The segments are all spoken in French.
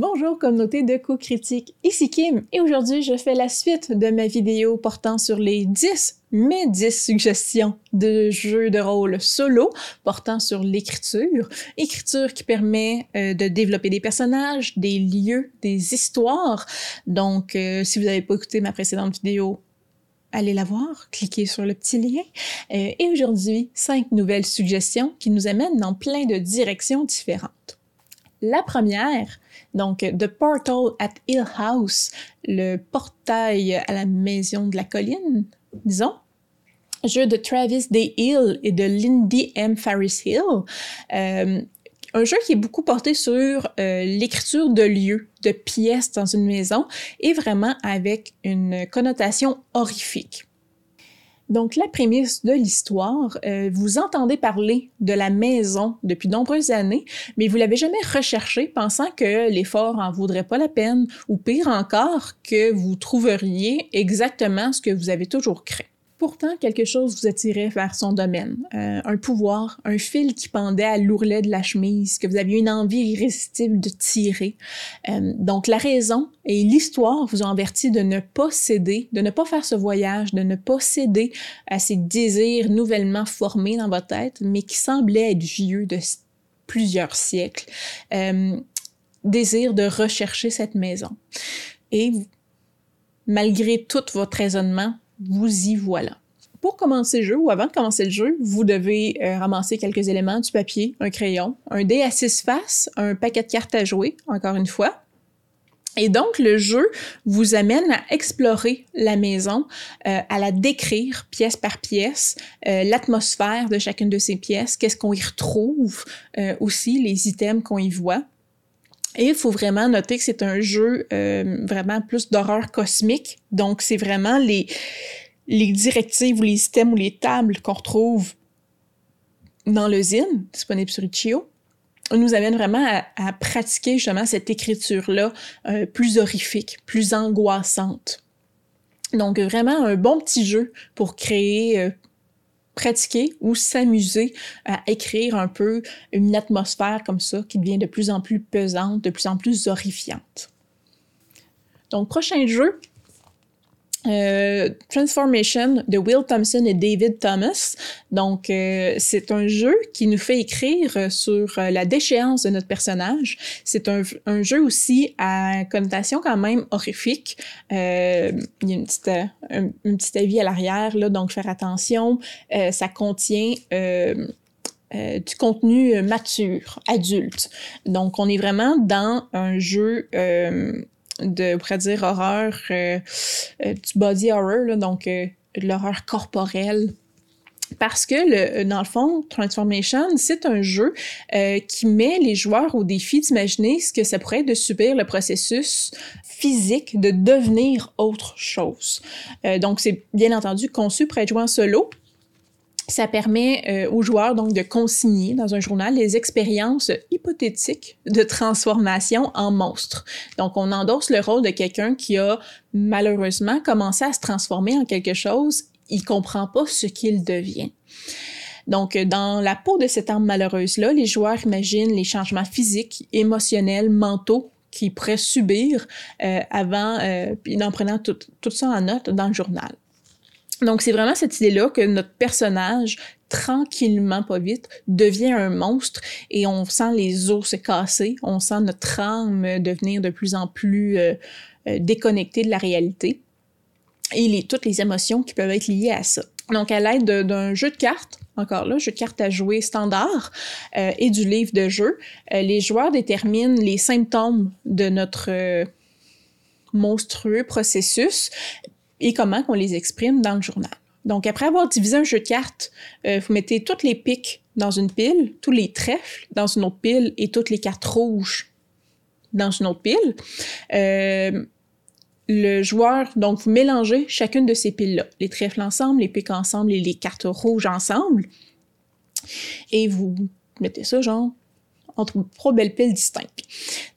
Bonjour communauté de co-critique, ici Kim et aujourd'hui je fais la suite de ma vidéo portant sur les 10, mes 10 suggestions de jeux de rôle solo portant sur l'écriture. Écriture qui permet euh, de développer des personnages, des lieux, des histoires. Donc euh, si vous n'avez pas écouté ma précédente vidéo, allez la voir, cliquez sur le petit lien. Euh, et aujourd'hui, cinq nouvelles suggestions qui nous amènent dans plein de directions différentes. La première, donc The Portal at Hill House, le portail à la maison de la colline, disons. Jeu de Travis Day Hill et de Lindy M. Farris Hill. Euh, un jeu qui est beaucoup porté sur euh, l'écriture de lieux, de pièces dans une maison et vraiment avec une connotation horrifique. Donc, la prémisse de l'histoire, euh, vous entendez parler de la maison depuis de nombreuses années, mais vous l'avez jamais recherché pensant que l'effort en vaudrait pas la peine, ou pire encore, que vous trouveriez exactement ce que vous avez toujours craint. Pourtant, quelque chose vous attirait vers son domaine. Euh, un pouvoir, un fil qui pendait à l'ourlet de la chemise, que vous aviez une envie irrésistible de tirer. Euh, donc, la raison et l'histoire vous ont averti de ne pas céder, de ne pas faire ce voyage, de ne pas céder à ces désirs nouvellement formés dans votre tête, mais qui semblaient être vieux de plusieurs siècles. Euh, désir de rechercher cette maison. Et malgré tout votre raisonnement, vous y voilà. Pour commencer le jeu ou avant de commencer le jeu, vous devez euh, ramasser quelques éléments, du papier, un crayon, un dé à six faces, un paquet de cartes à jouer, encore une fois. Et donc, le jeu vous amène à explorer la maison, euh, à la décrire pièce par pièce, euh, l'atmosphère de chacune de ces pièces, qu'est-ce qu'on y retrouve, aussi les items qu'on y voit. Et il faut vraiment noter que c'est un jeu euh, vraiment plus d'horreur cosmique. Donc, c'est vraiment les, les directives ou les systèmes ou les tables qu'on retrouve dans le zine, disponible sur Itch.io, nous amène vraiment à, pratiquer justement cette écriture-là euh, plus horrifique, plus angoissante. Donc, vraiment un bon petit jeu pour créer euh, pratiquer ou s'amuser à écrire un peu une atmosphère comme ça qui devient de plus en plus pesante, de plus en plus horrifiante. Donc, prochain jeu, euh, Transformation de Will Thompson et David Thomas. Donc, euh, c'est un jeu qui nous fait écrire sur euh, la déchéance de notre personnage. C'est un, jeu aussi à connotation quand même horrifique. il y a une petite, un, petit avis à l'arrière, là, donc faire attention. ça contient du contenu mature, adulte. Donc, on est vraiment dans un jeu de, on pourrait dire, horreur, euh, euh, du body horror, là, donc euh, l'horreur corporelle. Parce que, le, dans le fond, Transformation, c'est un jeu qui met les joueurs au défi d'imaginer ce que ça pourrait être de subir le processus physique de devenir autre chose. donc, c'est bien entendu conçu pour être joué en solo, ça permet euh, aux joueurs donc de consigner dans un journal les expériences hypothétiques de transformation en monstre. Donc on endosse le rôle de quelqu'un qui a malheureusement commencé à se transformer en quelque chose, il comprend pas ce qu'il devient. Donc, dans la peau de cette âme malheureuse-là, les joueurs imaginent les changements physiques, émotionnels, mentaux qu'ils pourraient subir euh, avant, euh, puis en prenant tout, tout ça en note dans le journal. Donc, c'est vraiment cette idée-là que notre personnage, tranquillement, pas vite, devient un monstre et on sent les os se casser, on sent notre âme devenir de plus en plus euh, euh, déconnectée de la réalité et toutes les émotions qui peuvent être liées à ça. Donc, à l'aide d'un jeu de cartes, encore là, jeu de cartes à jouer standard euh, et du livre de jeu, les joueurs déterminent les symptômes de notre monstrueux processus et comment qu'on les exprime dans le journal. Donc, après avoir divisé un jeu de cartes, euh, vous mettez toutes les piques dans une pile, tous les trèfles dans une autre pile et toutes les cartes rouges dans une autre pile. Euh, le joueur, donc, vous mélangez chacune de ces piles-là, les trèfles ensemble, les piques ensemble et les cartes rouges ensemble. Et vous mettez ça, genre, entre trois belles piles distinctes.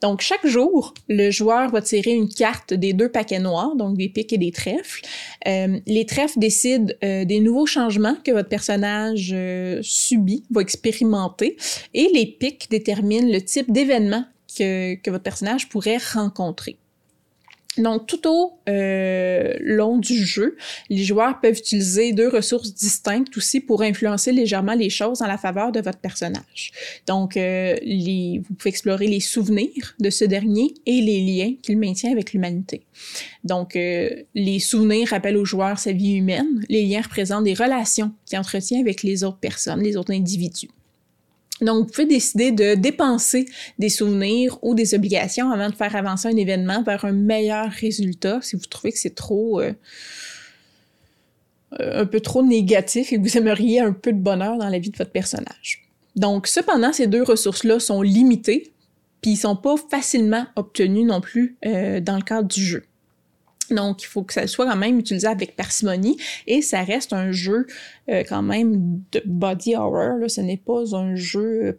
Donc, chaque jour, le joueur va tirer une carte des deux paquets noirs, donc des piques et des trèfles. Euh, les trèfles décident euh, des nouveaux changements que votre personnage euh, subit, va expérimenter, et les piques déterminent le type d'événement que, que votre personnage pourrait rencontrer. Donc, tout au euh, long du jeu, les joueurs peuvent utiliser deux ressources distinctes aussi pour influencer légèrement les choses en la faveur de votre personnage. Donc, euh, les, vous pouvez explorer les souvenirs de ce dernier et les liens qu'il maintient avec l'humanité. Donc, euh, les souvenirs rappellent aux joueurs sa vie humaine, les liens représentent des relations qu'il entretient avec les autres personnes, les autres individus. Donc, vous pouvez décider de dépenser des souvenirs ou des obligations avant de faire avancer un événement vers un meilleur résultat si vous trouvez que c'est trop... Euh, un peu trop négatif et que vous aimeriez un peu de bonheur dans la vie de votre personnage. Donc, cependant, ces deux ressources-là sont limitées, puis ils sont pas facilement obtenus non plus euh, dans le cadre du jeu. Donc, il faut que ça soit quand même utilisé avec parcimonie et ça reste un jeu euh, quand même de body horror. Là. Ce n'est pas un jeu euh,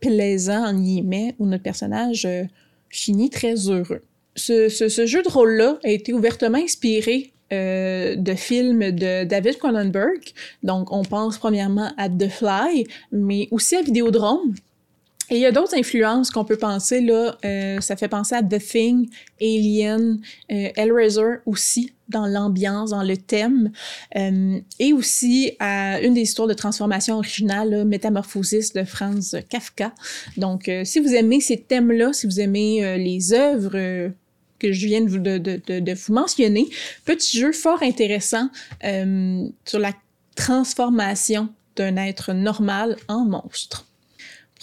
plaisant, en guillemets, où notre personnage euh, finit très heureux. Ce, ce, jeu de rôle-là a été ouvertement inspiré de films de David Cronenberg. Donc, on pense premièrement à The Fly, mais aussi à Vidéodrome, et il y a d'autres influences qu'on peut penser, là. Euh, ça fait penser à The Thing, Alien, euh, Hellraiser aussi, dans l'ambiance, dans le thème. Euh, et aussi à une des histoires de transformation originale, Métamorphosis de Franz Kafka. Donc, si vous aimez ces thèmes-là, si vous aimez les œuvres que je viens de de, de, de vous mentionner, petit jeu fort intéressant sur la transformation d'un être normal en monstre.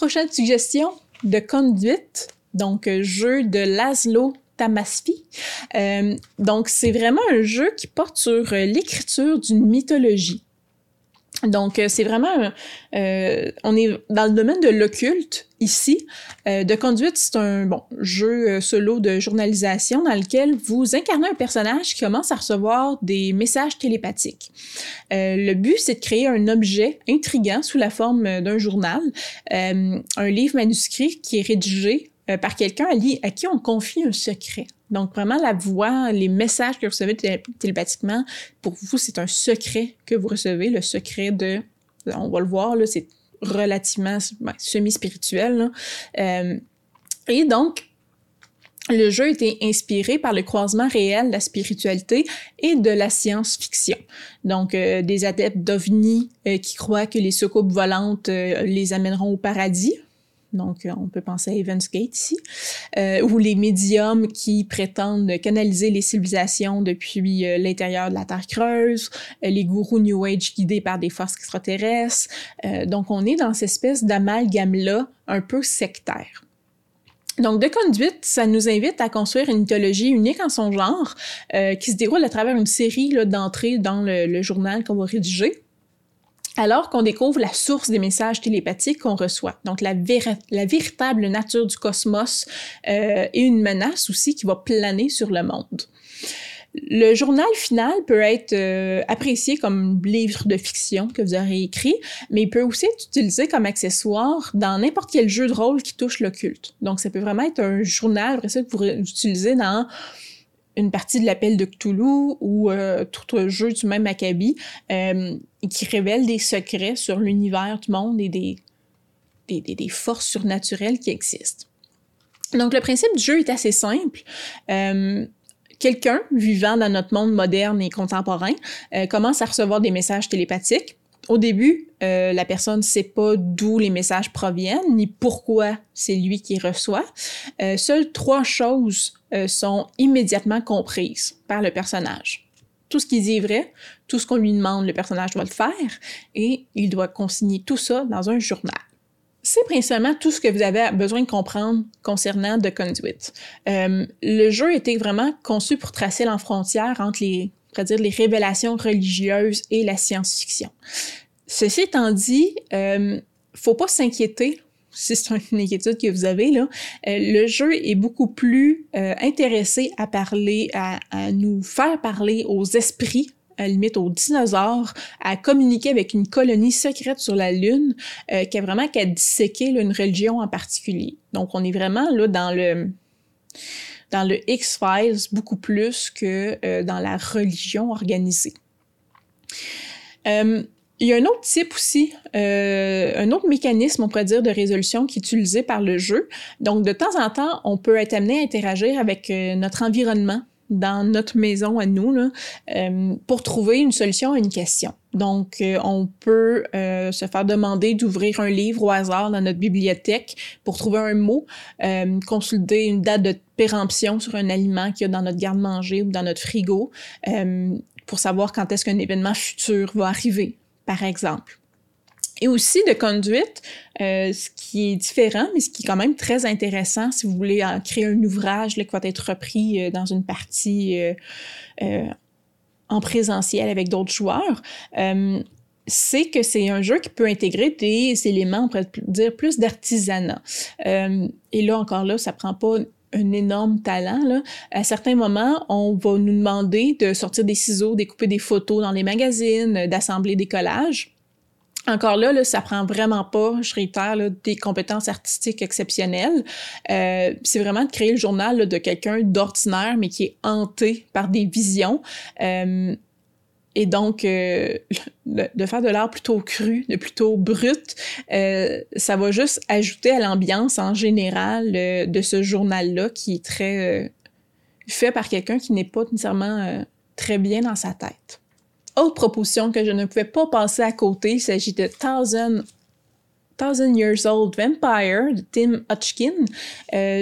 Prochaine suggestion, de conduite, donc euh, jeu de Laszlo Tamasfi. Euh, donc, c'est vraiment un jeu qui porte sur euh, l'écriture d'une mythologie. Donc, euh, c'est vraiment, euh, on est dans le domaine de l'occulte ici. Euh, de conduite, c'est un bon jeu solo de journalisation dans lequel vous incarnez un personnage qui commence à recevoir des messages télépathiques. le but, c'est de créer un objet intrigant sous la forme d'un journal, un livre manuscrit qui est rédigé par quelqu'un à qui on confie un secret. Donc, vraiment, la voix, les messages que vous recevez télépathiquement, pour vous, c'est un secret que vous recevez, le secret de, on va le voir, c'est relativement ben, semi-spirituel. Euh, et donc, le jeu été inspiré par le croisement réel de la spiritualité et de la science-fiction. Donc, euh, des adeptes d'OVNI euh, qui croient que les soucoupes volantes les amèneront au paradis, donc, euh, on peut penser à Evans Gate ici, euh, ou les médiums qui prétendent canaliser les civilisations depuis euh, l'intérieur de la Terre creuse, les gourous New Age guidés par des forces extraterrestres. donc, on est dans cette espèce d'amalgame-là un peu sectaire. Donc, de conduite, ça nous invite à construire une mythologie unique en son genre, qui se déroule à travers une série d'entrées dans le, le journal qu'on va rédiger alors qu'on découvre la source des messages télépathiques qu'on reçoit. Donc la, véritable nature du cosmos euh, et une menace aussi qui va planer sur le monde. Le journal final peut être euh, apprécié comme livre de fiction que vous aurez écrit, mais il peut aussi être utilisé comme accessoire dans n'importe quel jeu de rôle qui touche l'occulte. Donc ça peut vraiment être un journal, après ça, que vous utilisez dans une partie de l'appel de Cthulhu ou euh, tout un jeu du même Maccabi euh, qui révèle des secrets sur l'univers du monde et des, forces surnaturelles qui existent. Donc le principe du jeu est assez simple. Euh, quelqu'un vivant dans notre monde moderne et contemporain commence à recevoir des messages télépathiques au début, la personne ne sait pas d'où les messages proviennent, ni pourquoi c'est lui qui reçoit. Seules trois choses euh, sont immédiatement comprises par le personnage. Tout ce qu'il dit est vrai, tout ce qu'on lui demande, le personnage doit le faire, et il doit consigner tout ça dans un journal. C'est principalement tout ce que vous avez besoin de comprendre concernant The Conduit. le jeu était vraiment conçu pour tracer la frontière entre les dire révélations religieuses et la science-fiction. Ceci étant dit, euh, faut pas s'inquiéter si c'est une inquiétude que vous avez là, euh, le jeu est beaucoup plus euh, intéressé à parler, à, nous faire parler aux esprits à limite aux dinosaures, à communiquer avec une colonie secrète sur la Lune, euh, vraiment qu'à disséquer une religion en particulier. Donc, on est vraiment là dans le dans le X-Files beaucoup plus que euh, dans la religion organisée. Il y a un autre type aussi, euh, un autre mécanisme, on pourrait dire, de résolution qui est utilisé par le jeu. Donc, de temps en temps, on peut être amené à interagir avec euh, notre environnement dans notre maison à nous là, euh, pour trouver une solution à une question. Donc, euh, on peut se faire demander d'ouvrir un livre au hasard dans notre bibliothèque pour trouver un mot, consulter une date de péremption sur un aliment qu'il y a dans notre garde-manger ou dans notre frigo pour savoir quand est-ce qu'un événement futur va arriver par exemple. Et aussi de conduite, euh, ce qui est différent, mais ce qui est quand même très intéressant si vous voulez créer un ouvrage qui va être repris euh, dans une partie euh, en présentiel avec d'autres joueurs. c'est que c'est un jeu qui peut intégrer des éléments, on pourrait dire, plus d'artisanat. et là, encore là, ça prend pas un énorme talent. Là. À certains moments, on va nous demander de sortir des ciseaux, découper des photos dans les magazines, d'assembler des collages. Encore là, là, ça prend vraiment pas, je réitère, là, des compétences artistiques exceptionnelles. Euh, c'est vraiment de créer le journal de quelqu'un d'ordinaire, mais qui est hanté par des visions. Euh, et donc, euh, de faire de l'art plutôt cru, de plutôt brut, euh, ça va juste ajouter à l'ambiance en général euh, de ce journal-là qui est très fait par quelqu'un qui n'est pas nécessairement très bien dans sa tête. Autre proposition que je ne pouvais pas passer à côté, il s'agit de Thousand Thousand Years Old Vampire de Tim Hodgkin,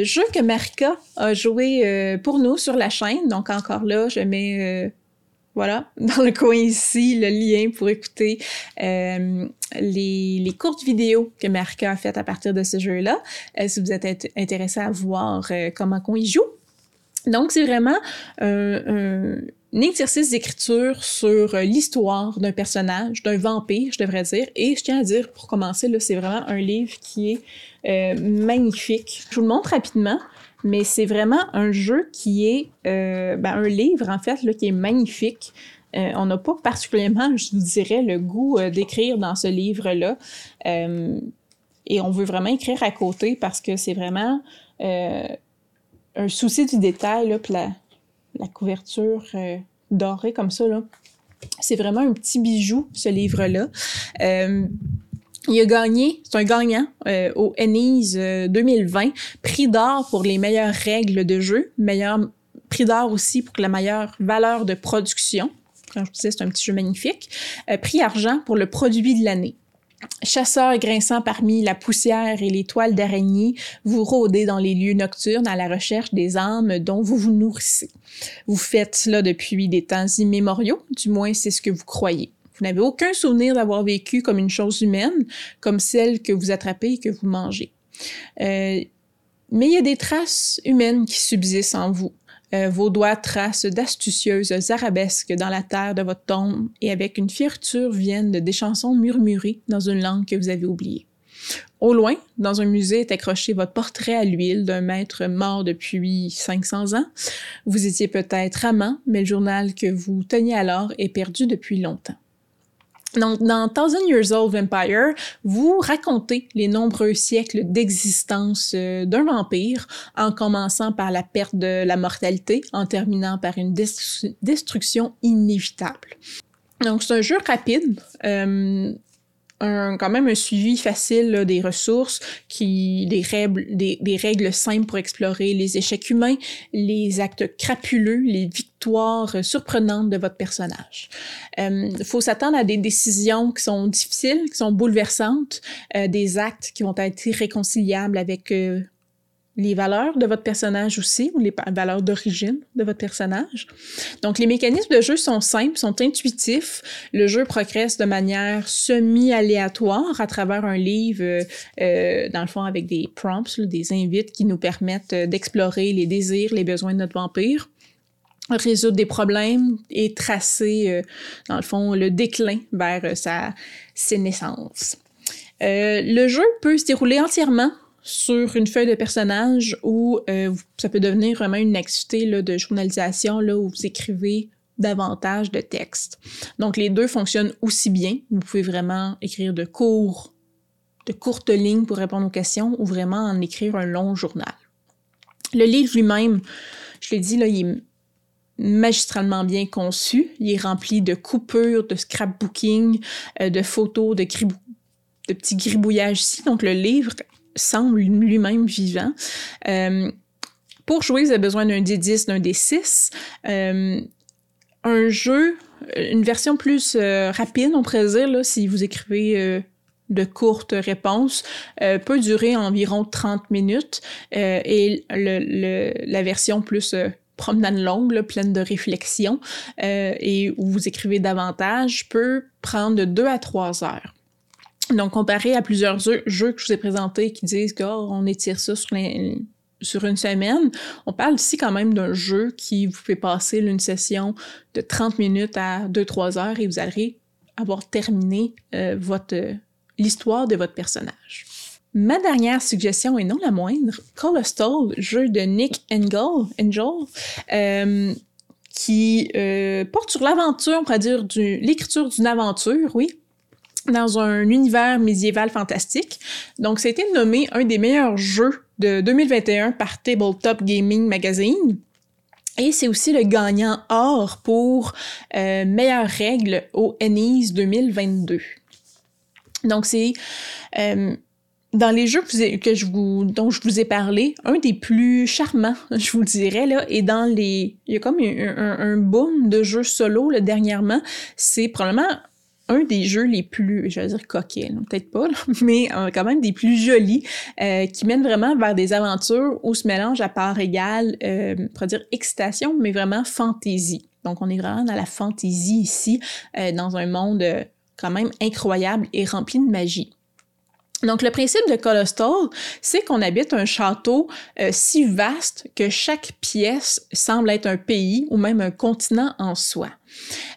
jeu que Marika a joué pour nous sur la chaîne. Donc encore là, je mets voilà, dans le coin ici, le lien pour écouter euh, les, courtes vidéos que Marika a faites à partir de ce jeu-là, euh, si vous êtes intéressé à voir euh, comment on y joue. Donc, c'est vraiment un, exercice d'écriture sur l'histoire d'un personnage, d'un vampire, je devrais dire. Et je tiens à dire, pour commencer, c'est vraiment un livre qui est magnifique. Je vous le montre rapidement mais c'est vraiment un jeu qui est euh, ben, un livre en fait là, qui est magnifique. Euh, on n'a pas particulièrement, je vous dirais, le goût euh, d'écrire dans ce livre-là. et on veut vraiment écrire à côté parce que c'est vraiment un souci du détail, là, puis la, la couverture dorée comme ça. C'est vraiment un petit bijou, ce livre-là. Il a gagné, c'est un gagnant euh, au Ennis 2020, euh, prix d'or pour les meilleures règles de jeu, meilleur prix d'or aussi pour la meilleure valeur de production. C'est un petit jeu magnifique. Euh, prix argent pour le produit de l'année. Chasseur grinçant parmi la poussière et les toiles d'araignée, vous rôdez dans les lieux nocturnes à la recherche des âmes dont vous vous nourrissez. Vous faites cela depuis des temps immémoriaux, du moins c'est ce que vous croyez. Vous n'avez aucun souvenir d'avoir vécu comme une chose humaine, comme celle que vous attrapez et que vous mangez. Euh, mais il y a des traces humaines qui subsistent en vous. Euh, vos doigts tracent d'astucieuses arabesques dans la terre de votre tombe et avec une fierture viennent des chansons murmurées dans une langue que vous avez oubliée. Au loin, dans un musée est accroché votre portrait à l'huile d'un maître mort depuis 500 ans. Vous étiez peut-être amant, mais le journal que vous teniez alors est perdu depuis longtemps. Donc, dans Thousand Years Old Vampire, vous racontez les nombreux siècles d'existence euh, d'un vampire, en commençant par la perte de la mortalité, en terminant par une destruction inévitable. Donc, c'est un jeu rapide. Euh, un, quand même un suivi facile des ressources, qui, des, règles, des, des, règles simples pour explorer les échecs humains, les actes crapuleux, les victoires surprenantes de votre personnage. Il euh, faut s'attendre à des décisions qui sont difficiles, qui sont bouleversantes, euh, des actes qui vont être irréconciliables avec euh, les valeurs de votre personnage aussi, ou les valeurs d'origine de votre personnage. Donc, les mécanismes de jeu sont simples, sont intuitifs. Le jeu progresse de manière semi-aléatoire à travers un livre, euh, euh dans le fond, avec des prompts, des invites qui nous permettent euh, d'explorer les désirs, les besoins de notre vampire résoudre des problèmes et tracer, euh, dans le fond, le déclin vers sa, ses naissances. le jeu peut se dérouler entièrement sur une feuille de personnage euh, ça peut devenir vraiment une activité de journalisation là, où vous écrivez davantage de textes. Donc les deux fonctionnent aussi bien. Vous pouvez vraiment écrire de courts, de courtes lignes pour répondre aux questions ou vraiment en écrire un long journal. Le livre lui-même, je l'ai dit, là, il est magistralement bien conçu. Il est rempli de coupures, de scrapbooking, euh, de photos, de, de petits gribouillages ici. Donc le livre semble lui-même vivant. Euh, pour jouer, vous avez besoin d'un D10, d'un D6. Euh, un jeu, une version plus rapide, on pourrait dire, si vous écrivez de courtes réponses peut durer environ 30 minutes et la version plus promenade longue, pleine de réflexion, euh, et où vous écrivez davantage, peut prendre de deux à trois heures. Donc, comparé à plusieurs jeux, que je vous ai présentés qui disent qu'on étire ça sur, une semaine, on parle ici quand même d'un jeu qui vous fait passer une session de 30 minutes à 2-3 heures et vous allez avoir terminé euh, votre l'histoire de votre personnage. Ma dernière suggestion, et non la moindre, Colostal, jeu de Nick Engel, Angel euh, qui euh, porte sur l'aventure, on pourrait dire, l'écriture d'une aventure, oui, dans un univers médiéval fantastique. Donc, ça a été nommé un des meilleurs jeux de 2021 par Tabletop Gaming Magazine. Et c'est aussi le gagnant or pour euh, meilleures règles au ENIS 2022. Donc, c'est dans les jeux que, je vous, dont je vous ai parlé, un des plus charmants, je vous le dirais, là, et dans les... Il y a comme un, boom de jeux solo, là, dernièrement. C'est probablement un des jeux les plus, je vais dire coquets, peut-être pas, mais euh, quand même des plus jolis, euh, qui mènent vraiment vers des aventures où se mélange à part égale, euh, dire excitation, mais vraiment fantaisie. Donc on est vraiment dans la fantaisie ici, euh, dans un monde quand même incroyable et rempli de magie. Donc, le principe de Colostal, c'est qu'on habite un château euh, si vaste que chaque pièce semble être un pays ou même un continent en soi.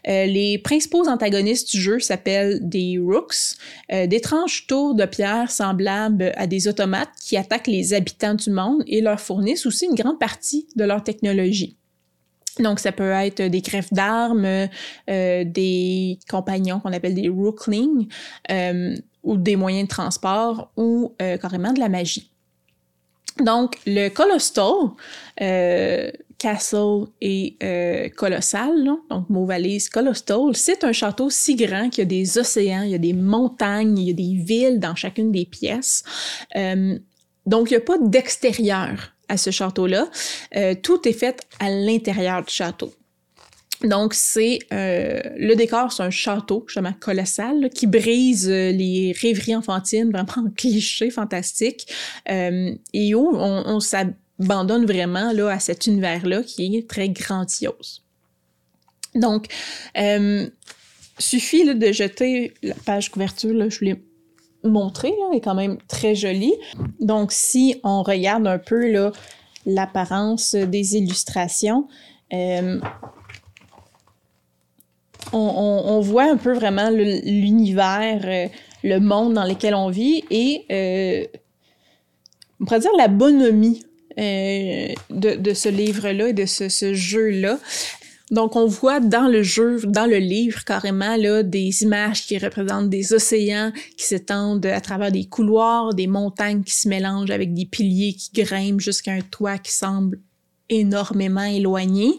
Euh, les principaux antagonistes du jeu s'appellent des Rooks, euh, d'étranges tours de pierre semblables à des automates qui attaquent les habitants du monde et leur fournissent aussi une grande partie de leur technologie. Donc, ça peut être des greffes d'armes, des compagnons qu'on appelle des Rooklings, ou des moyens de transport ou euh, carrément de la magie. Donc, le Colostal, euh, Castle et euh, Colossal, donc mot valise Colostal, c'est un château si grand qu'il y a des océans, il y a des montagnes, il y a des villes dans chacune des pièces. donc, il n'y a pas d'extérieur à ce château-là. tout est fait à l'intérieur du château. Donc, c'est euh, le décor, c'est un château, justement, colossal, qui brise euh, les rêveries enfantines, vraiment cliché, fantastique, euh, et où on, s'abandonne vraiment là, à cet univers-là qui est très grandiose. Donc, suffit là, de jeter la page couverture, là, je vous l'ai montré, là, elle est quand même très jolie. Donc, si on regarde un peu là, l'apparence des illustrations, on, voit un peu vraiment l'univers, euh, le monde dans lequel on vit et euh, on pourrait dire la bonhomie euh, de, ce livre-là et de ce, jeu-là. Donc, on voit dans le jeu, dans le livre, carrément, là, des images qui représentent des océans qui s'étendent à travers des couloirs, des montagnes qui se mélangent avec des piliers qui grimpent jusqu'à un toit qui semble énormément éloigné.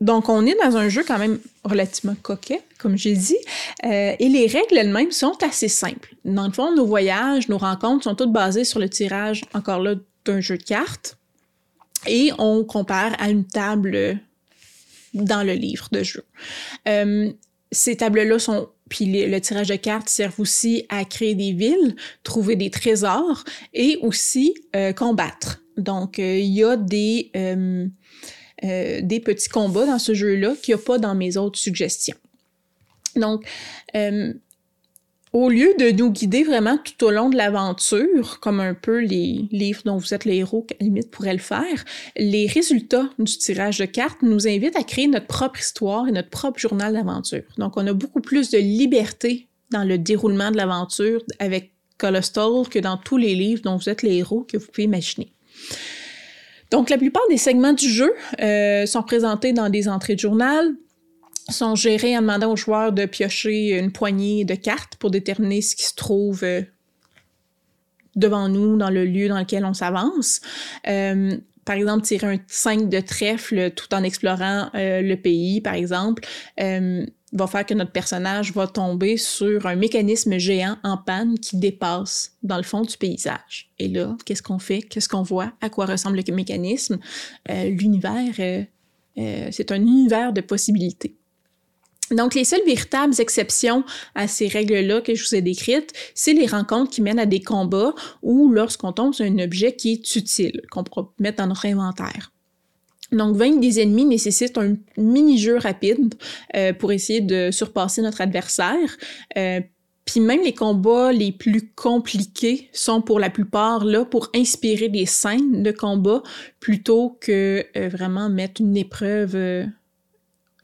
Donc, on est dans un jeu quand même relativement coquet, comme j'ai dit, euh, et les règles elles-mêmes sont assez simples. Dans le fond, nos voyages, nos rencontres sont toutes basées sur le tirage, encore là, d'un jeu de cartes, et on compare à une table dans le livre de jeu. Euh, ces tables-là sont puis le tirage de cartes sert aussi à créer des villes, trouver des trésors et aussi euh, combattre. Donc, il y a des, euh, des petits combats dans ce jeu-là qu'il n'y a pas dans mes autres suggestions. Donc, euh, au lieu de nous guider vraiment tout au long de l'aventure, comme un peu les livres dont vous êtes les héros, limite pourraient le faire, les résultats du tirage de cartes nous invitent à créer notre propre histoire et notre propre journal d'aventure. Donc, on a beaucoup plus de liberté dans le déroulement de l'aventure avec Colostal que dans tous les livres dont vous êtes les héros que vous pouvez imaginer. Donc, la plupart des segments du jeu euh, sont présentés dans des entrées de journal, sont gérés en demandant aux joueurs de piocher une poignée de cartes pour déterminer ce qui se trouve euh, devant nous dans le lieu dans lequel on s'avance. Euh, par exemple, tirer un 5 de trèfle tout en explorant le pays, par exemple, va faire que notre personnage va tomber sur un mécanisme géant en panne qui dépasse dans le fond du paysage. Et là, qu'est-ce qu'on fait? Qu'est-ce qu'on voit? À quoi ressemble le mécanisme? L'univers, c'est un univers de possibilités. Donc, les seules véritables exceptions à ces règles-là que je vous ai décrites, c'est les rencontres qui mènent à des combats ou lorsqu'on tombe sur un objet qui est utile, qu'on pourra mettre dans notre inventaire. Donc, vaincre des ennemis nécessite un mini-jeu rapide euh, pour essayer de surpasser notre adversaire. Euh, puis même les combats les plus compliqués sont pour la plupart là pour inspirer des scènes de combat plutôt que euh, vraiment mettre une épreuve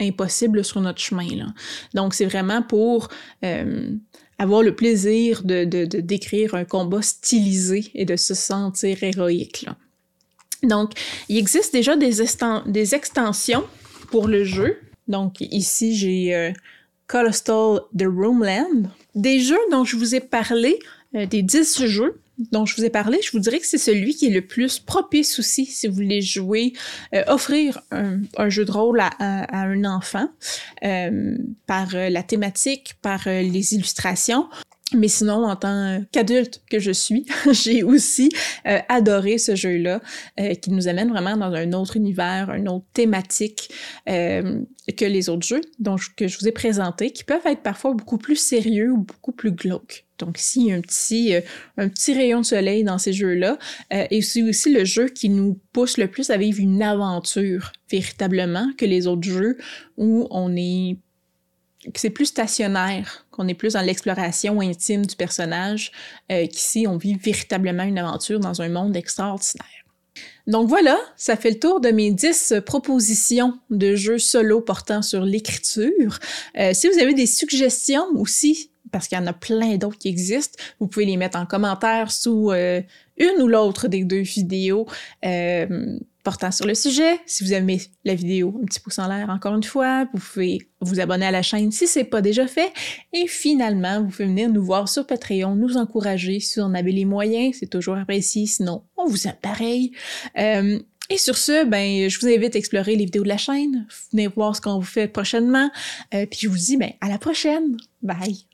impossible sur notre chemin. Là. Donc, c'est vraiment pour euh, avoir le plaisir de, de, décrire un combat stylisé et de se sentir héroïque. Là. Donc, il existe déjà des, extensions pour le jeu. Donc, ici, j'ai euh, Coastal The Roomland. Des jeux dont je vous ai parlé, euh, des 10 jeux dont je vous ai parlé, je vous dirais que c'est celui qui est le plus propice aussi si vous voulez jouer, euh, offrir un, jeu de rôle à, un enfant euh, par la thématique, par les illustrations. Mais sinon, en tant qu'adulte que je suis, j'ai aussi adoré ce jeu-là, qui nous amène vraiment dans un autre univers, une autre thématique que les autres jeux dont que je vous ai présentés, qui peuvent être parfois beaucoup plus sérieux ou beaucoup plus glauques. Donc ici, un petit, euh, un petit rayon de soleil dans ces jeux-là. Euh, et c'est aussi le jeu qui nous pousse le plus à vivre une aventure véritablement que les autres jeux où on est c'est plus stationnaire, qu'on est plus dans l'exploration intime du personnage, euh, qu'ici on vit véritablement une aventure dans un monde extraordinaire. Donc voilà, ça fait le tour de mes 10 propositions de jeux solo portant sur l'écriture. si vous avez des suggestions aussi parce qu'il y en a plein d'autres qui existent. Vous pouvez les mettre en commentaire sous euh, une ou l'autre des deux vidéos euh, portant sur le sujet. Si vous aimez la vidéo, un petit pouce en l'air encore une fois. Vous pouvez vous abonner à la chaîne si ce n'est pas déjà fait. Et finalement, vous pouvez venir nous voir sur Patreon, nous encourager si on avait les moyens. C'est toujours apprécié. Sinon, on vous aime pareil. Euh, et sur ce, ben, je vous invite à explorer les vidéos de la chaîne. Venez voir ce qu'on vous fait prochainement. puis je vous dis, ben, à la prochaine. Bye!